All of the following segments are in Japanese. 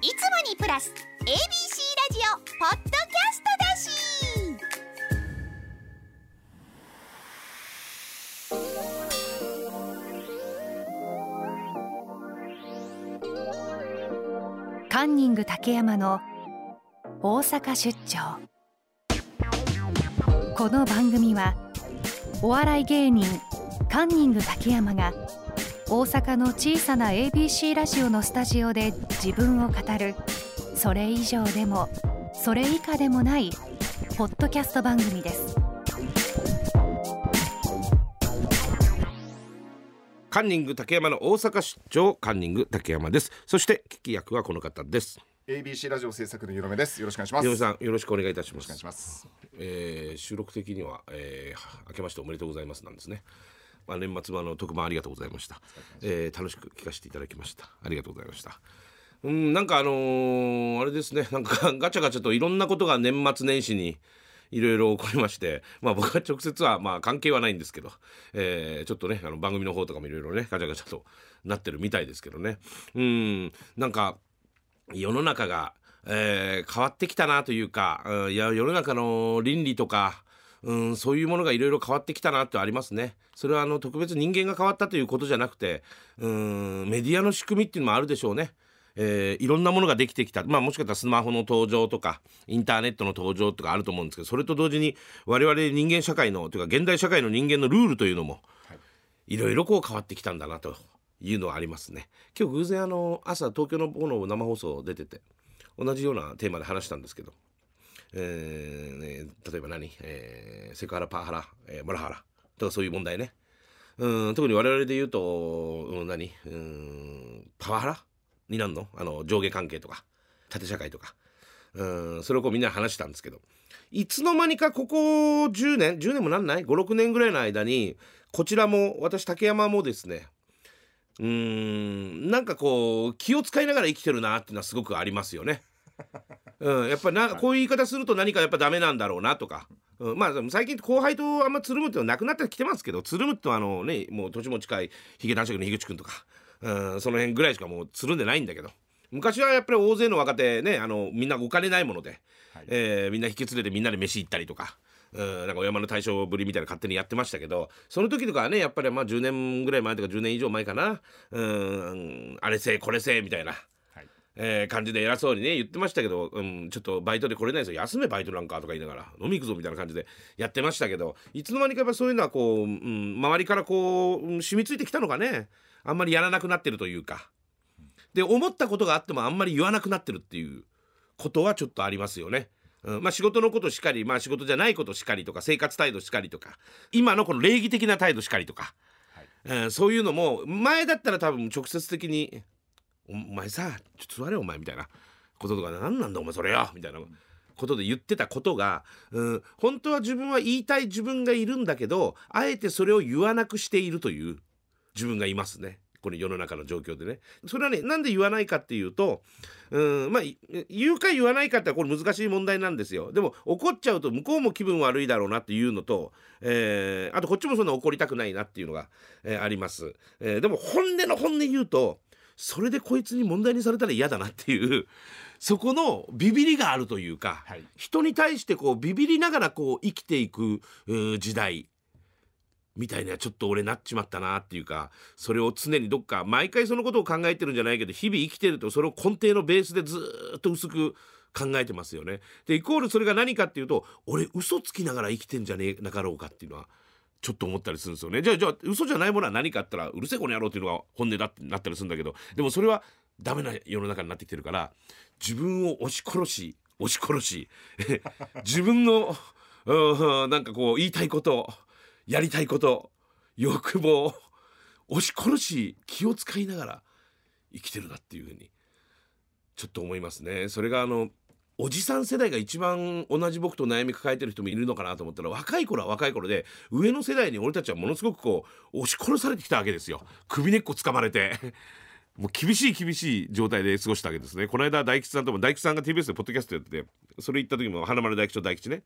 いつもにプラス ABC ラジオポッドキャストだし。カンニング竹山の大阪出張。この番組はお笑い芸人カンニング竹山が大阪の小さな ABC ラジオのスタジオで自分を語るそれ以上でもそれ以下でもないポッドキャスト番組ですカンニング竹山の大阪出張カンニング竹山ですそして聞き役はこの方です ABC ラジオ制作のゆろめです。よろしくお願いします。井上さんよろしくお願いいたしますお願いします。えー収録的には、えー明けましておめでとうございますなんですねまあ、年末はあの特番ありがとうございました、えー楽しく聞かせていただきました。ありがとうございました。うんなんかあのーあれですね。なんか ガチャガチャといろんなことが年末年始にいろいろ起こりまして、まあ僕は直接はまあ関係はないんですけど、えーちょっとね、あの番組の方とかもいろいろね、ガチャガチャとなってるみたいですけどね。うん、なんか、世の中が、えー変わってきたなというか、うんいや世の中の倫理とか、うん、そういうものがいろいろ変わってきたなってありますね。それはあの特別人間が変わったということじゃなくて、うん、メディアの仕組みっていうのもあるでしょうね。えーいろんなものができてきた、まあ、もしかしたらスマホの登場とかインターネットの登場とかあると思うんですけどそれと同時に我々人間社会のというか現代社会の人間のルールというのもいろいろこう変わってきたんだなというのはありますね。今日偶然あの朝東京の方の生放送出てて同じようなテーマで話したんですけど、えー、例えば何、えーセクハラパワハラ、えーモラハラ。とかそういう問題ね。うん特に我々で言うと、うん、何？うんパワハラ？になるの？あの上下関係とか縦社会とか。うんそれをこうみんな話したんですけど。いつの間にかここ10年？10年もなんない？56年ぐらいの間にこちらも私竹山もですね。うーんなんかこう気を使いながら生きてるなっていうのはすごくありますよね。うん、やっぱりなこういう言い方すると何かやっぱダメなんだろうなとか、うん、まあ最近後輩とあんまつるむっていうのはなくなってきてますけどつるむってあのねもう年も近いヒゲ男爵の樋口くんとか、うん、その辺ぐらいしかもうつるんでないんだけど。昔はやっぱり大勢の若手ねあのみんなお金ないもので、えーみんな引き連れてみんなで飯行ったりとか。うん、なんかお山の大将ぶりみたいな勝手にやってましたけどその時とかはねやっぱりまあ10年ぐらい前とか10年以上前かな。うんあれせえこれせえみたいな。はい。えー感じで偉そうにね言ってましたけど、うん、ちょっとバイトで来れないですよ。休めバイトなんかとか言いながら飲み行くぞみたいな感じでやってましたけどいつの間にかやっぱそういうのはこう、うん、周りからこう、うん染みついてきたのがね。あんまりやらなくなってるというか。で思ったことがあってもあんまり言わなくなってるっていうことはちょっとありますよね。うん、まあ仕事のことしかり、まあ仕事じゃないことしかりとか生活態度しかりとか今のこの礼儀的な態度しかりとか、うんそういうのも前だったら多分直接的にお前さちょっと座れお前みたいなこととか何なんだお前それよみたいな。ことで言ってたことが、うん、本当は自分は言いたい自分がいるんだけどあえてそれを言わなくしているという自分がいますね。この世の中の状況でね。それはねなんで言わないかっていうとうんまあ言うか言わないかってこれ難しい問題なんですよ。でも怒っちゃうと向こうも気分悪いだろうなっていうのと、えーあとこっちもそんな怒りたくないなっていうのが、えーあります、えーでも本音の本音言うとそれでこいつに問題にされたら嫌だなっていうそこのビビりがあるというか、はい人に対してこうビビりながらこう生きていく時代みたいにはちょっと俺なっちまったなっていうかそれを常にどっか毎回そのことを考えてるんじゃないけど日々生きてるとそれを根底のベースでずーっと薄く考えてますよね。でイコールそれが何かっていうと俺嘘つきながら生きてんじゃねえなかろうかっていうのはちょっと思ったりするんですよね。じゃあじゃあ嘘じゃないものは何かあったらうるせえこの野郎っていうのが本音だってなったりするんだけどでもそれはダメな世の中になってきてるから自分を押し殺し押し殺し 自分の うんなんかこう言いたいことやりたいこと欲望押し殺し気を使いながら生きてるなっていうふうにちょっと思いますね。それがあのおじさん世代が一番同じ僕と悩み抱えてる人もいるのかなと思ったら若い頃は若い頃で上の世代に俺たちはものすごくこう押し殺されてきたわけですよ。首根っこ掴まれて。もう厳しい厳しい状態で過ごしたわけですね。この間大吉さんとも大吉さんが TBS でポッドキャストやっててそれ行った時も花丸大吉と大吉ね。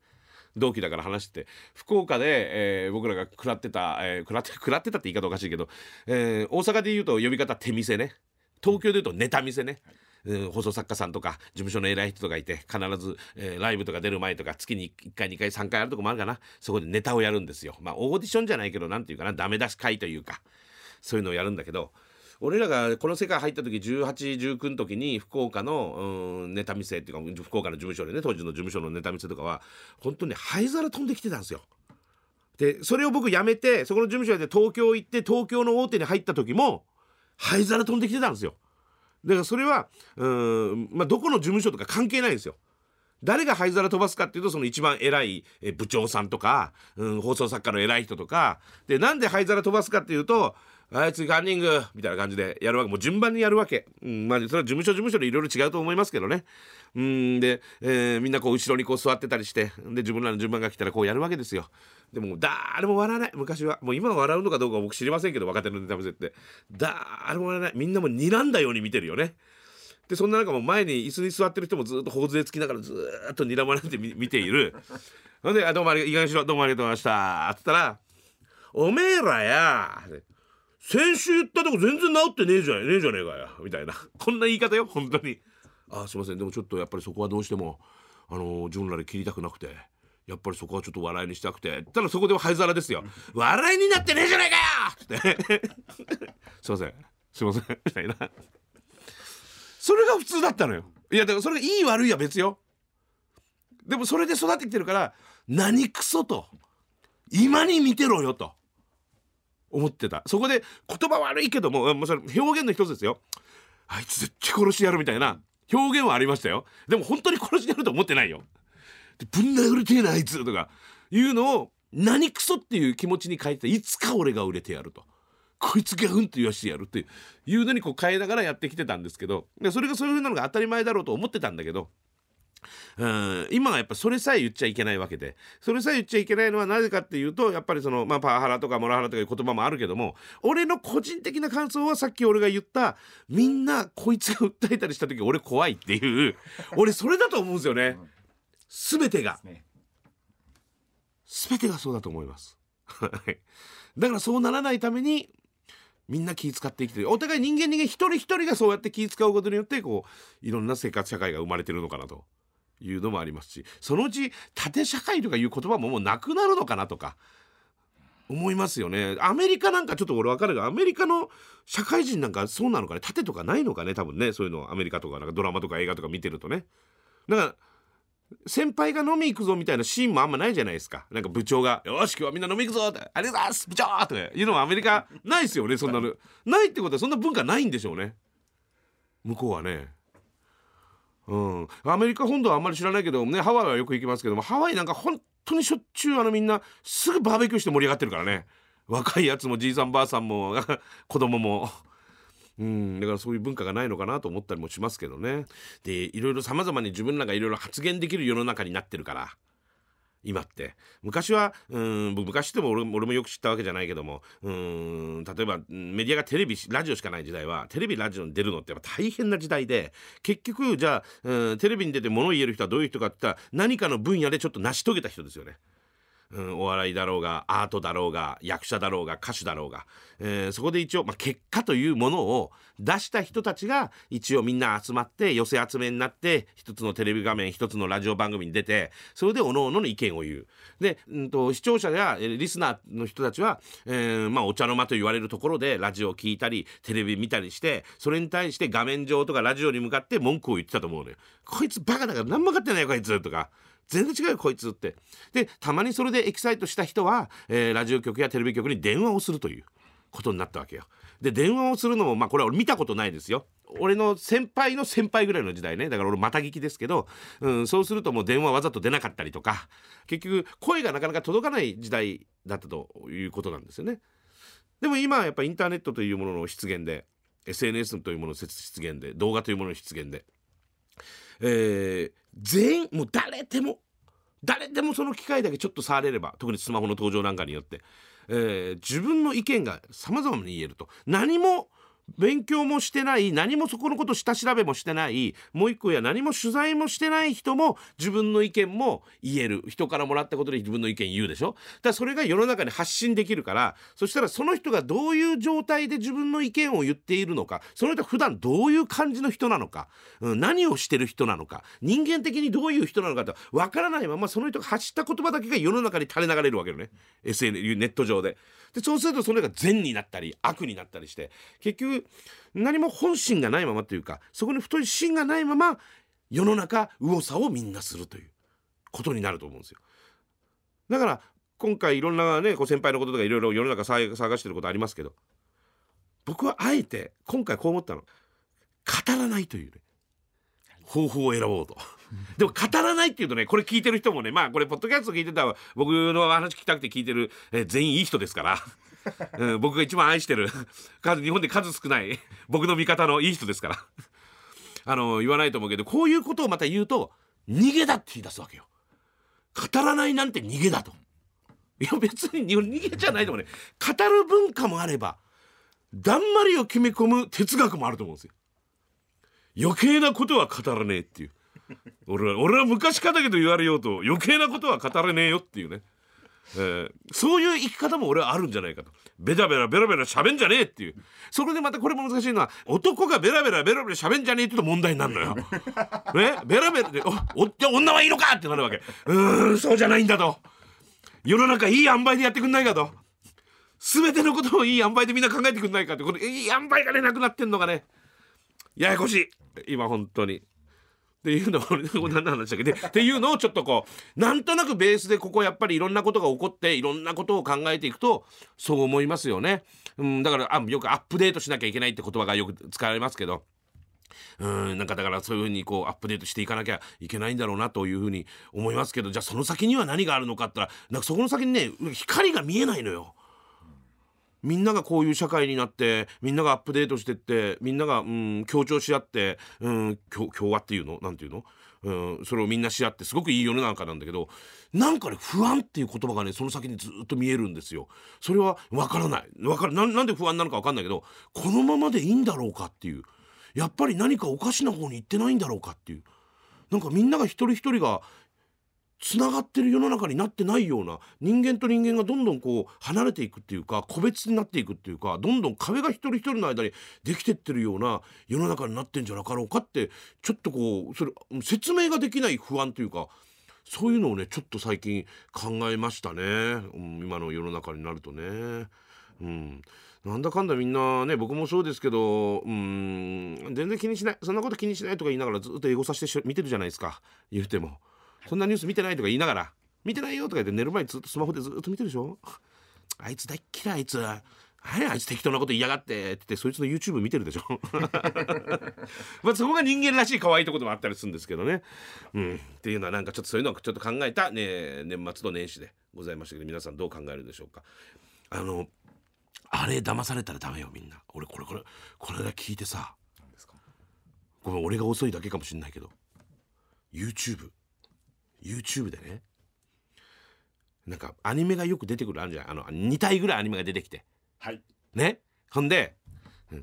同期だから話して福岡で、えー僕らが食らってた、えー食らって 食らってたって言い方おかしいけど、えー大阪で言うと呼び方手店ね。東京で言うとネタ店ね、うん放送作家さんとか事務所の偉い人とかいて必ず、えーライブとか出る前とか月に1回2回3回あるとこもあるかなそこでネタをやるんですよまあオーディションじゃないけどなんていうかなダメ出し会というかそういうのをやるんだけど俺らがこの世界入った時1819の時に福岡のうんネタ見せっていうか福岡の事務所でね当時の事務所のネタ見せとかは本当に灰皿飛んできてたんですよ。でそれを僕辞めてそこの事務所で東京行って東京の大手に入った時も灰皿飛んできてたんですよ。だからそれはうん、まあ、どこの事務所とか関係ないんですよ。誰が灰皿飛ばすかっていうとその一番偉いえ部長さんとか、うん、放送作家の偉い人とかでなんで灰皿飛ばすかっていうとあいつカンニングみたいな感じでやるわけ。もう順番にやるわけ、うん、まあそれは事務所事務所でいろいろ違うと思いますけどね。うんで、えーみんなこう後ろにこう座ってたりしてで自分らの順番が来たらこうやるわけですよ。でも誰も笑わない。昔は。もう今は笑うのかどうか僕知りませんけど若手のネタ見せって。誰も笑わない。みんなも睨んだように見てるよね。でそんな中も前に椅子に座ってる人もずっと頬杖つきながらずっと睨まれて見ている。ほんであ「どうもありがとういい加減にしろ。どうもありがとうございました」っつったら「おめえらや先週言ったとこ全然治ってねえじゃねえじゃねえかよ」みたいな。こんな言い方よ本当に「あすいません。でもちょっとやっぱりそこはどうしてもあの自分らで切りたくなくて」やっぱりそこはちょっと笑いにしたくてただそこでは灰皿ですよ「笑いになってねえじゃねえかよ!」って。すいません。すいません。みたいな。それが普通だったのよ。いやだからそれがいい悪いは別よ。でもそれで育ってきてるから何クソと今に見てろよと。思ってた。そこで言葉悪いけどももうそれ表現の一つですよ。あいつ絶対殺してやるみたいな。表現はありましたよ。でも本当に殺してやると思ってないよ。でぶん殴りてえなあいつとかいうのを何クソっていう気持ちに変えていつか俺が売れてやると。こいつがうんと言わしてやるっていうのにこう変えながらやってきてたんですけどでそれがそういうなのが当たり前だろうと思ってたんだけどうん。今はやっぱそれさえ言っちゃいけないわけで。それさえ言っちゃいけないのはなぜかっていうとやっぱりその、まあ、パワハラとかモラハラとかいう言葉もあるけども俺の個人的な感想はさっき俺が言ったみんなこいつが訴えたりした時俺怖いっていう。俺それだと思うんですよね。全てが。ね。全てがそうだと思います。はい。だからそうならないためにみんな気使って生きてる。お互い人間人間一人一人がそうやって気使うことによってこういろんな生活社会が生まれてるのかなというのもありますしそのうち縦社会とかいう言葉ももうなくなるのかなとか思いますよね。アメリカなんかちょっと俺分かるがアメリカの社会人なんかそうなのかね縦とかないのかね多分ねそういうのアメリカとかなんかドラマとか映画とか見てるとね。だから先輩が飲み行くぞみたいなシーンもあんまないじゃないですか。なんか部長が「よし今日はみんな飲み行くぞ」って「ありがとうございます部長!」とかいうのはアメリカないですよねそんなの。ないってことはそんな文化ないんでしょうね。向こうはね。うん。アメリカ本土はあんまり知らないけどねハワイはよく行きますけどもハワイなんか本当にしょっちゅうあのみんなすぐバーベキューして盛り上がってるからね。若いやつもじいさんばあさんも 子供も。うん、だからそういう文化がないのかなと思ったりもしますけどね。でいろいろさまざまに自分らがいろいろ発言できる世の中になってるから。今って昔はうん僕昔でも俺も俺もよく知ったわけじゃないけどもうん例えばメディアがテレビラジオしかない時代はテレビラジオに出るのってやっぱ大変な時代で結局じゃあうんテレビに出て物を言える人はどういう人かって言ったら何かの分野でちょっと成し遂げた人ですよね。うん、お笑いだろうがアートだろうが役者だろうが歌手だろうが、えーそこで一応、まあ、結果というものを出した人たちが一応みんな集まって寄せ集めになって一つのテレビ画面一つのラジオ番組に出てそれで各々のの意見を言うで、うん、と視聴者やリスナーの人たちは、えーまあ、お茶の間と言われるところでラジオを聞いたりテレビ見たりしてそれに対して画面上とかラジオに向かって文句を言ってたと思うのよ。こいつバカだから何も分かってないよこいつとか。全然違うよこいつって。でたまにそれでエキサイトした人は、えーラジオ局やテレビ局に電話をするということになったわけよ。で電話をするのもまあこれは俺見たことないですよ。俺の先輩の先輩ぐらいの時代ね。だから俺また聞きですけど、うん、そうするともう電話わざと出なかったりとか。結局声がなかなか届かない時代だったということなんですよね。でも今はやっぱインターネットというものの出現で SNS というものの出現で動画というものの出現でえー全員もう誰でも誰でもその機会だけちょっと触れれば特にスマホの登場なんかによって、えー自分の意見がさまざまに言えると。何も勉強もしてない何もそこのこと下調べもしてないもう一個や何も取材もしてない人も自分の意見も言える。人からもらったことで自分の意見言うでしょ？だからそれが世の中に発信できるからそしたらその人がどういう状態で自分の意見を言っているのかその人は普段どういう感じの人なのか、うん、何をしてる人なのか人間的にどういう人なのかって分からないままその人が発した言葉だけが世の中に垂れ流れるわけよね。SNS ネット上で。でそうするとそれが善になったり悪になったりして結局局何も本心がないままというかそこに太い芯がないまま世の中右往左往みんなするということになると思うんですよ。だから今回いろんなねこう先輩のこととかいろいろ世の中騒がしてることありますけど僕はあえて今回こう思ったの語らないというね方法を選ぼうと。でも語らないっていうとねこれ聞いてる人もねまあこれポッドキャスト聞いてた僕の話聞きたくて聞いてる、えー全員いい人ですから、うん、僕が一番愛してる。数日本で数少ない僕の味方のいい人ですから。あの言わないと思うけどこういうことをまた言うと逃げだって言い出すわけよ。語らないなんて逃げだと。いや別に逃げじゃないと思うね語る文化もあればだんまりを決め込む哲学もあると思うんですよ。余計なことは語らねえっていう。俺は俺は昔かだけど言われようと余計なことは語れねえよっていうね、えーそういう生き方も俺はあるんじゃないかと。ベラベラベラベラ喋んじゃねえっていう。それでまたこれも難しいのは男がベラベラベラベラ喋んじゃねえってと問題になるのよ。ね？ベラベラでおおじゃあ女はいいのかってなるわけ。うーんそうじゃないんだと。世の中いい塩梅でやってくんないかと。全てのことをいい塩梅でみんな考えてくんないかって。これいい塩梅がねなくなってんのがねややこしい。今本当に。っていうのを俺何の話だっけ？で っていうのをちょっとこうなんとなくベースでここやっぱりいろんなことが起こっていろんなことを考えていくとそう思いますよね。うん、だからあよくアップデートしなきゃいけないって言葉がよく使われますけど。うんなんかだからそういうふうにこうアップデートしていかなきゃいけないんだろうなというふうに思いますけどじゃあその先には何があるのかって言ったらなんかそこの先にね光が見えないのよ。みんながこういう社会になってみんながアップデートしてってみんなが、うん、協調し合って、うん、共和っていうの？なんていうの、うん、それをみんなし合ってすごくいい世の中なんだけどなんかね不安っていう言葉がねその先にずっと見えるんですよ。それは分からない。分からななんで不安なのか分かんないけどこのままでいいんだろうかっていう。やっぱり何かおかしな方に行ってないんだろうかっていう。なんかみんなが一人一人がつながってる世の中になってないような人間と人間がどんどんこう離れていくっていうか個別になっていくっていうかどんどん壁が一人一人の間にできてってるような世の中になってんじゃなかろうかってちょっとこうそれ説明ができない不安というかそういうのをねちょっと最近考えましたね、うん、今の世の中になるとね。うん。なんだかんだみんなね僕もそうですけどうん全然気にしないそんなこと気にしないとか言いながらずっとエゴさせて見てるじゃないですか。言うても。そんなニュース見てないとか言いながら見てないよとか言って寝る前にずっとスマホでずっと見てるでしょ？あいつ大っ嫌いあいつ。何あいつ適当なこと言いやがってって言ってそいつの YouTube 見てるでしょ？まあそこが人間らしい可愛いところでもあったりするんですけどね。うん。っていうのはなんかちょっとそういうのをちょっと考えた、ね、年末と年始でございましたけど皆さんどう考えるでしょうか？あのあれ騙されたらダメよみんな。俺これこれこれだけ聞いてさごめん俺が遅いだけかもしんないけど。YouTube YouTube でね。なんかアニメがよく出てくるあるじゃん。あの2体ぐらいアニメが出てきて。はい。ね。ほんで、うん。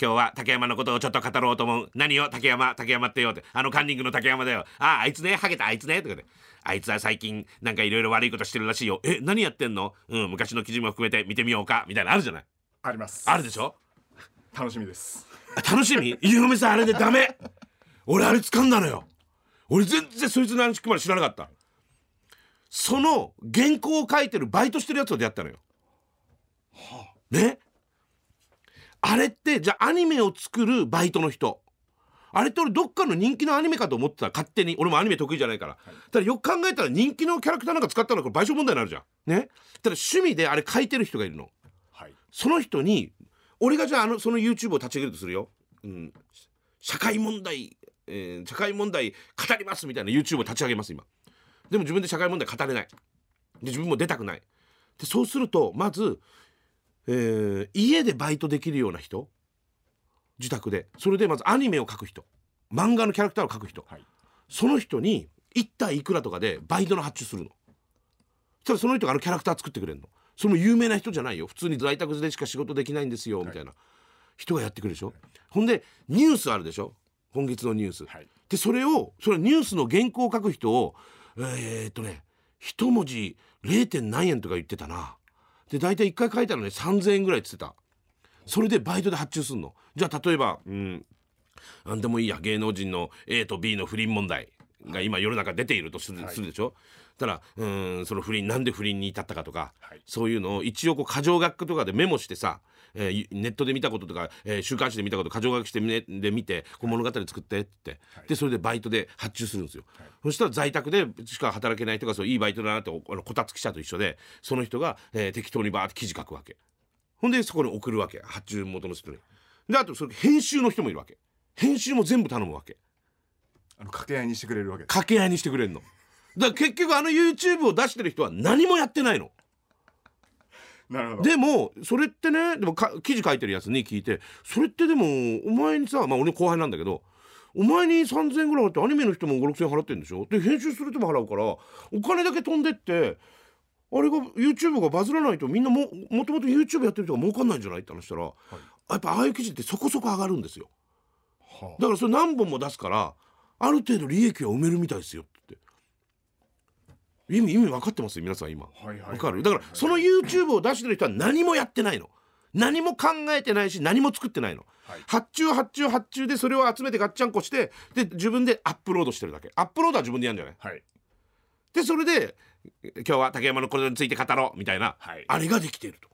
今日は竹山のことをちょっと語ろうと思う。何よ竹山竹山ってよって。あのカンニングの竹山だよ。あああいつね。ハゲた。あいつね。とかであいつは最近なんかいろいろ悪いことしてるらしいよ。え何やってんの？うん昔の記事も含めて見てみようか。みたいなのあるじゃない？あります。あるでしょ？楽しみです。あ楽しみ？ゆうめさんあれでダメ。俺あれ掴んだのよ俺全然そいつの話まで知らなかった。その原稿を書いてるバイトしてるやつと出会ったのよ、ね？あれってじゃあアニメを作るバイトの人。あれって俺どっかの人気のアニメかと思ってた。勝手に。俺もアニメ得意じゃないから、ただよく考えたら人気のキャラクターなんか使ったらこれ賠償問題になるじゃん。ね？ただ趣味であれ書いてる人がいるの。はい。その人に俺がじゃああのその YouTube を立ち上げるとするよ、うん、社会問題、えー社会問題語りますみたいな YouTube を立ち上げます今。でも自分で社会問題語れない。で自分も出たくない。でそうするとまず、えー家でバイトできるような人自宅で。それでまずアニメを描く人。漫画のキャラクターを描く人、はい。その人に1体いくらとかでバイトの発注するの。そしたらその人があのキャラクター作ってくれるの。それも有名な人じゃないよ。普通に在宅でしか仕事できないんですよみたいな、人がやってくるでしょ。ほんでニュースあるでしょ今月のニュース、はい。でそれをそれニュースの原稿を書く人をえー、っとね一文字 0. 点何円とか言ってたな。で大体1回書いたのね3,000円ぐらいって言ってた。それでバイトで発注すんの。じゃあ例えばうんなんでもいいや。芸能人の A と B の不倫問題が今世の中出ているとする,、でしょ？たらうーんその不倫なんで不倫に至ったかとか、はい。そういうのを一応こう箇条書きとかでメモしてさ、えーネットで見たこととか、えー週刊誌で見たこと箇条書きしてみねで見てこう物語作ってって。言って、でそれでバイトで発注するんですよ、そしたら在宅でしか働けない人がそういいバイトだなっておあのこたつ記者と一緒でその人が、えー適当にバーって記事書くわけ。ほんでそこに送るわけ。発注元の人に。であとそれ編集の人もいるわけ。編集も全部頼むわけ。あの掛け合いにしてくれるわけ掛け合いにしてくれんのだから結局あの YouTube を出してる人は何もやってないの。なるほど。でもそれってねでもか記事書いてるやつに聞いてそれってでもお前にさまあ俺の後輩なんだけどお前に3,000円ぐらい払ってアニメの人も5,6,000円払ってるんでしょ？で編集する人も払うからお金だけ飛んでってあれが YouTube がバズらないとみんなももともと YouTube やってる人が儲かんないんじゃない？って話したら、やっぱああいう記事ってそこそこ上がるんですよ。はだからそれ何本も出すからある程度利益は埋めるみたいですよ意味意味分かってます皆さん今。はいはいはい。分かる？だからその YouTube を出してる人は何もやってないの。何も考えてないし何も作ってないの、はい。発注発注発注でそれを集めてガッチャンコしてで自分でアップロードしてるだけ。アップロードは自分でやるんじゃない？はい。でそれで今日は竹山のこれについて語ろうみたいな、はい。あれができていると。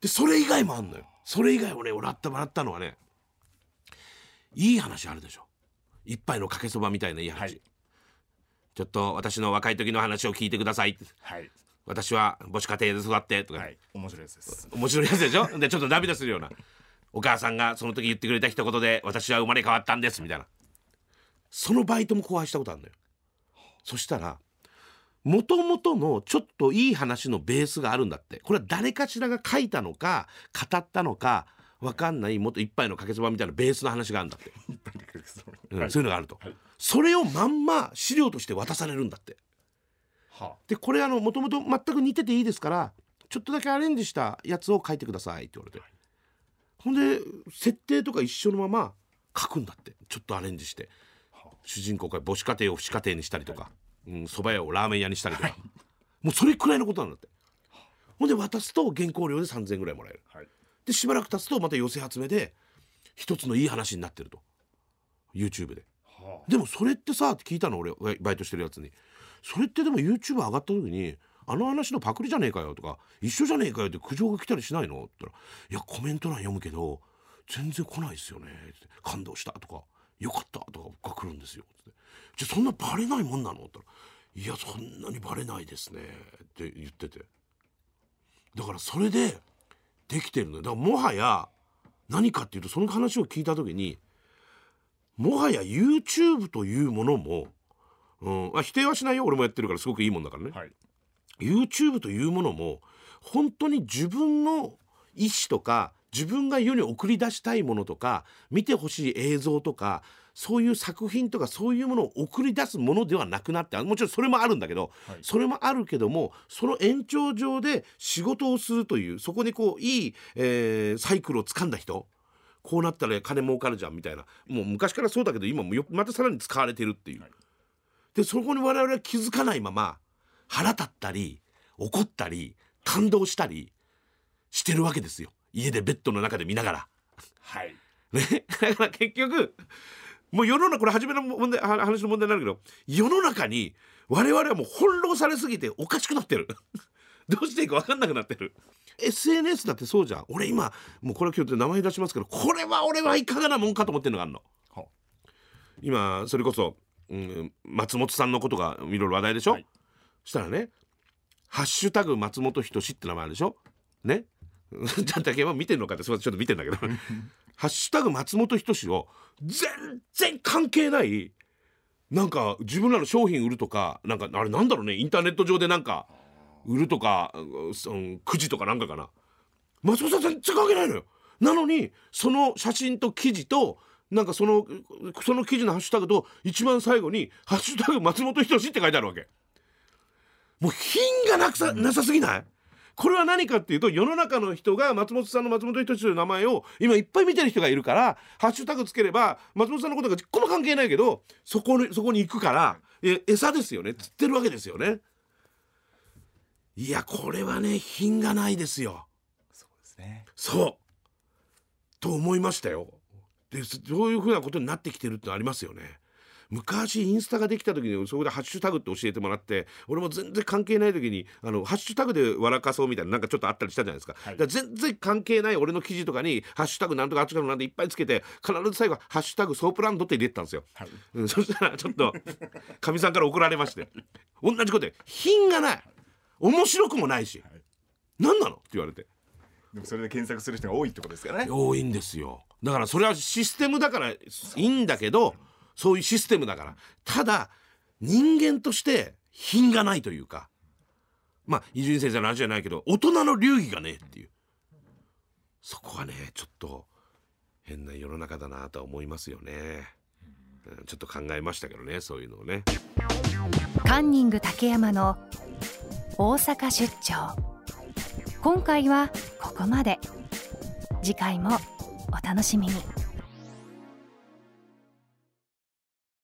でそれ以外もあんのよ。それ以外俺俺あったもらったのはねいい話あるでしょ。一杯のかけそばみたいないい話、はいちょっと私の若い時の話を聞いてください。はい。私は母子家庭で育ってとか、はい。面白いやつです。面白いやつでしょ？でちょっと涙するような。お母さんがその時言ってくれた一言で私は生まれ変わったんですみたいな。そのバイトも後輩したことあるのよ。そしたらもともとのちょっといい話のベースがあるんだって。これは誰かしらが書いたのか語ったのか分かんないもっと一杯のかけそばみたいなベースの話があるんだって、うんはいそういうのがあると、はいそれをまんま資料として渡されるんだって。はでこれあのもともと全く似てていいですからちょっとだけアレンジしたやつを書いてくださいって言われて、ほんで設定とか一緒のまま書くんだって。ちょっとアレンジして。主人公が母子家庭を父子家庭にしたりとかうん蕎麦屋をラーメン屋にしたりとか、もうそれくらいのことなんだって。ほんで渡すと原稿料で3,000円ぐらいもらえる。はい。でしばらく経つとまた寄せ集めで一つのいい話になってると。YouTube で。はでもそれってさって聞いたの俺バイトしてるやつに。それってでも YouTube 上がった時にあの話のパクリじゃねえかよとか一緒じゃねえかよって苦情が来たりしないの？って言ったら「いやコメント欄読むけど全然来ないですよね」って「感動した」とか「よかった」とかが来るんですよって「じゃあそんなバレないもんなの?」って言ったら「いやそんなにバレないですね」って言ってて。だからそれでできてるのよ。だからもはや何かっていうとその話を聞いた時にもはや YouTube というものも、うん、あ否定はしないよ。俺もやってるからすごくいいもんだからね、はい。YouTube というものも本当に自分の意思とか自分が世に送り出したいものとか見てほしい映像とかそういう作品とかそういうものを送り出すものではなくなってもちろんそれもあるんだけど、はい。それもあるけどもその延長上で仕事をするというそこにこういい、えーサイクルをつかんだ人こうなったら金儲かるじゃんみたいな。もう昔からそうだけど今もよまたさらに使われてるっていう。はい。でそこに我々は気づかないまま腹立ったり怒ったり感動したりしてるわけですよ。家でベッドの中で見ながら。はい。ね、だから結局もう世の中これ初めの問題は話の問題になるけど世の中に我々はもう翻弄されすぎておかしくなってるどうしていいか分かんなくなってる。SNS だってそうじゃん。俺今もうこれ今日名前出しますけどこれは俺はいかがなもんかと思ってるのがあるの。は今それこそ、うん、松本さんのことがいろいろ話題でしょ、はい。そしたらね「ハッシュタグ松本人志」って名前あるでしょ？ね？じゃあ竹山見てんのかってすみませんちょっと見てんだけど「ハッシュタグ松本人志」を全然関係ないなんか自分らの商品売るとかなんかあれなんだろうねインターネット上でなんか売るとか、うん、くじとかなんかかな。松本さん全然関係ないのよ。なのにその写真と記事となんかそのその記事のハッシュタグと一番最後に「ハッシュタグ松本人志」って書いてあるわけ。もう品がなくさなさすぎない？これは何かっていうと世の中の人が松本さんの松本人志という名前を今いっぱい見てる人がいるからハッシュタグつければ松本さんのことがこも関係ないけどそこにそこに行くからえ餌ですよね釣ってるわけですよねいやこれはね品がないですよ。そうですね。そう。と思いましたよ。でそういうふうなことになってきてるってのありますよね。昔インスタができた時にそこでハッシュタグって教えてもらって俺も全然関係ない時にあのハッシュタグで笑かそうみたいななんかちょっとあったりしたじゃないですか,、はい。だから全然関係ない俺の記事とかにハッシュタグなんとかハッシュタグなんていっぱいつけて必ず最後ハッシュタグソープランドって入れてたんですよ、はい。うん、そしたらちょっとかみさんから怒られまして。同じことで品がない面白くもないし、何なの？って言われて。でもそれで検索する人が多いってことですからね。多いんですよ。だからそれはシステムだからいいんだけどそういうシステムだから。ただ人間として品がないというか。まあ伊集院先生の話じゃないけど大人の流儀がねえっていう。そこはねちょっと変な世の中だなとは思いますよね、うん、ちょっと考えましたけどねそういうのをね。カンニング竹山の大阪出張。今回はここまで。次回もお楽しみに。